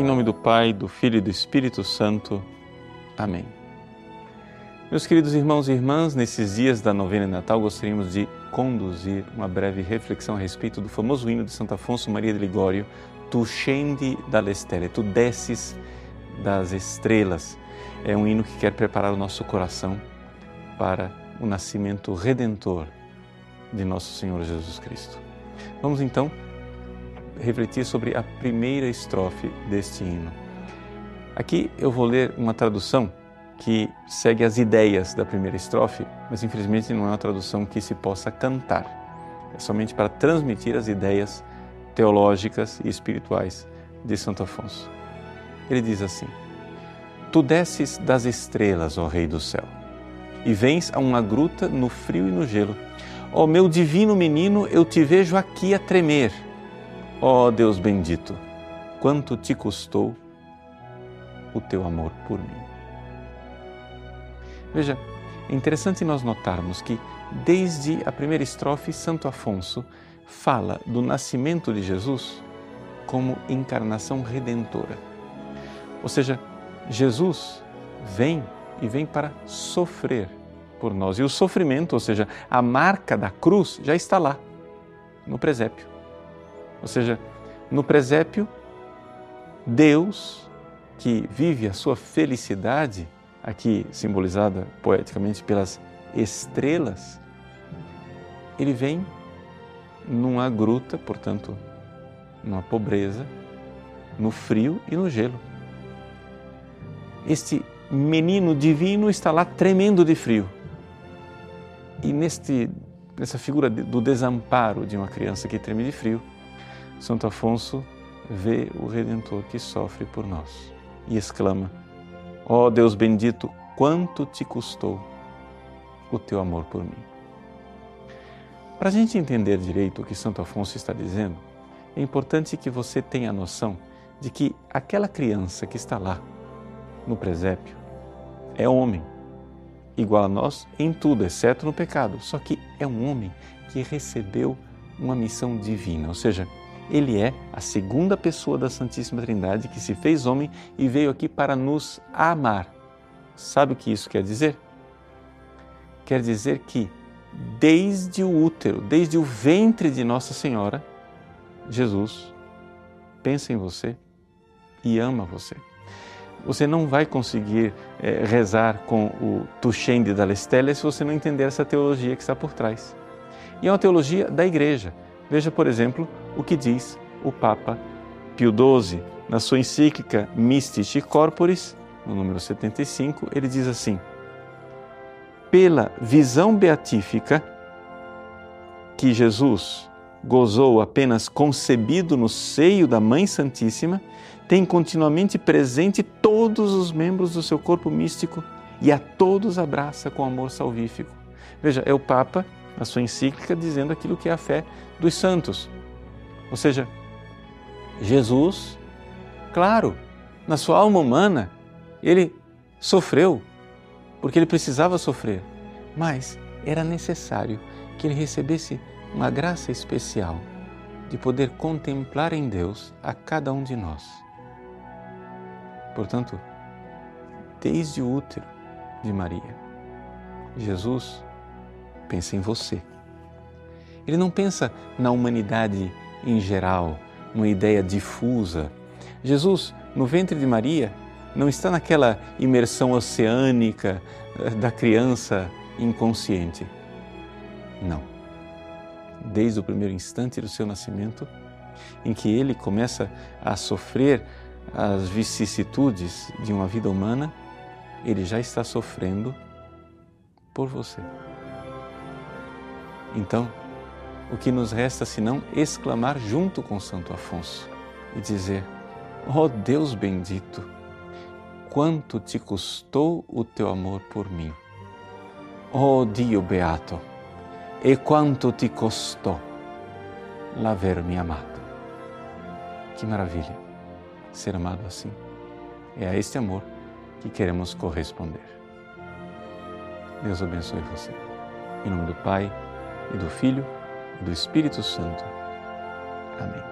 Em nome do Pai, do Filho e do Espírito Santo. Amém. Meus queridos irmãos e irmãs, nesses dias da novena de Natal gostaríamos de conduzir uma breve reflexão a respeito do famoso hino de Santo Afonso Maria de Ligório, Tu scendi dalle tu desces das estrelas. É um hino que quer preparar o nosso coração para o nascimento redentor de nosso Senhor Jesus Cristo. Vamos então refletir sobre a primeira estrofe deste hino. Aqui eu vou ler uma tradução que segue as ideias da primeira estrofe, mas infelizmente não é uma tradução que se possa cantar. É somente para transmitir as ideias teológicas e espirituais de Santo Afonso. Ele diz assim: Tu desces das estrelas, ó Rei do céu, e vens a uma gruta no frio e no gelo. Ó meu divino menino, eu te vejo aqui a tremer Ó oh, Deus bendito, quanto te custou o teu amor por mim. Veja, é interessante nós notarmos que desde a primeira estrofe, Santo Afonso fala do nascimento de Jesus como encarnação redentora. Ou seja, Jesus vem e vem para sofrer por nós. E o sofrimento, ou seja, a marca da cruz, já está lá, no presépio. Ou seja, no presépio, Deus, que vive a sua felicidade, aqui simbolizada poeticamente pelas estrelas, ele vem numa gruta, portanto, numa pobreza, no frio e no gelo. Este menino divino está lá tremendo de frio. E neste, nessa figura do desamparo de uma criança que treme de frio, Santo Afonso vê o Redentor que sofre por nós e exclama: Ó oh Deus bendito, quanto te custou o teu amor por mim. Para a gente entender direito o que Santo Afonso está dizendo, é importante que você tenha a noção de que aquela criança que está lá no presépio é homem, igual a nós em tudo, exceto no pecado, só que é um homem que recebeu uma missão divina, ou seja, ele é a segunda pessoa da Santíssima Trindade que se fez homem e veio aqui para nos amar. Sabe o que isso quer dizer? Quer dizer que desde o útero, desde o ventre de Nossa Senhora, Jesus pensa em você e ama você. Você não vai conseguir é, rezar com o Tuchende da Lestelle se você não entender essa teologia que está por trás. E é uma teologia da igreja. Veja, por exemplo, o que diz o Papa Pio XII na sua encíclica Mystici Corporis, no número 75, ele diz assim: Pela visão beatífica que Jesus gozou apenas concebido no seio da Mãe Santíssima, tem continuamente presente todos os membros do seu corpo místico e a todos abraça com amor salvífico. Veja, é o Papa, na sua encíclica, dizendo aquilo que é a fé dos santos. Ou seja, Jesus, claro, na sua alma humana, ele sofreu, porque ele precisava sofrer, mas era necessário que ele recebesse uma graça especial de poder contemplar em Deus a cada um de nós. Portanto, desde o útero de Maria, Jesus pensa em você. Ele não pensa na humanidade em geral, uma ideia difusa. Jesus, no ventre de Maria, não está naquela imersão oceânica eh, da criança inconsciente. Não. Desde o primeiro instante do seu nascimento, em que ele começa a sofrer as vicissitudes de uma vida humana, ele já está sofrendo por você. Então, o que nos resta senão exclamar junto com Santo Afonso e dizer: Ó oh Deus bendito, quanto te custou o teu amor por mim. Ó oh Dio beato, e quanto te custou l'aver-me amado. Que maravilha ser amado assim. É a este amor que queremos corresponder. Deus abençoe você. Em nome do Pai e do Filho do Espírito Santo. Amém.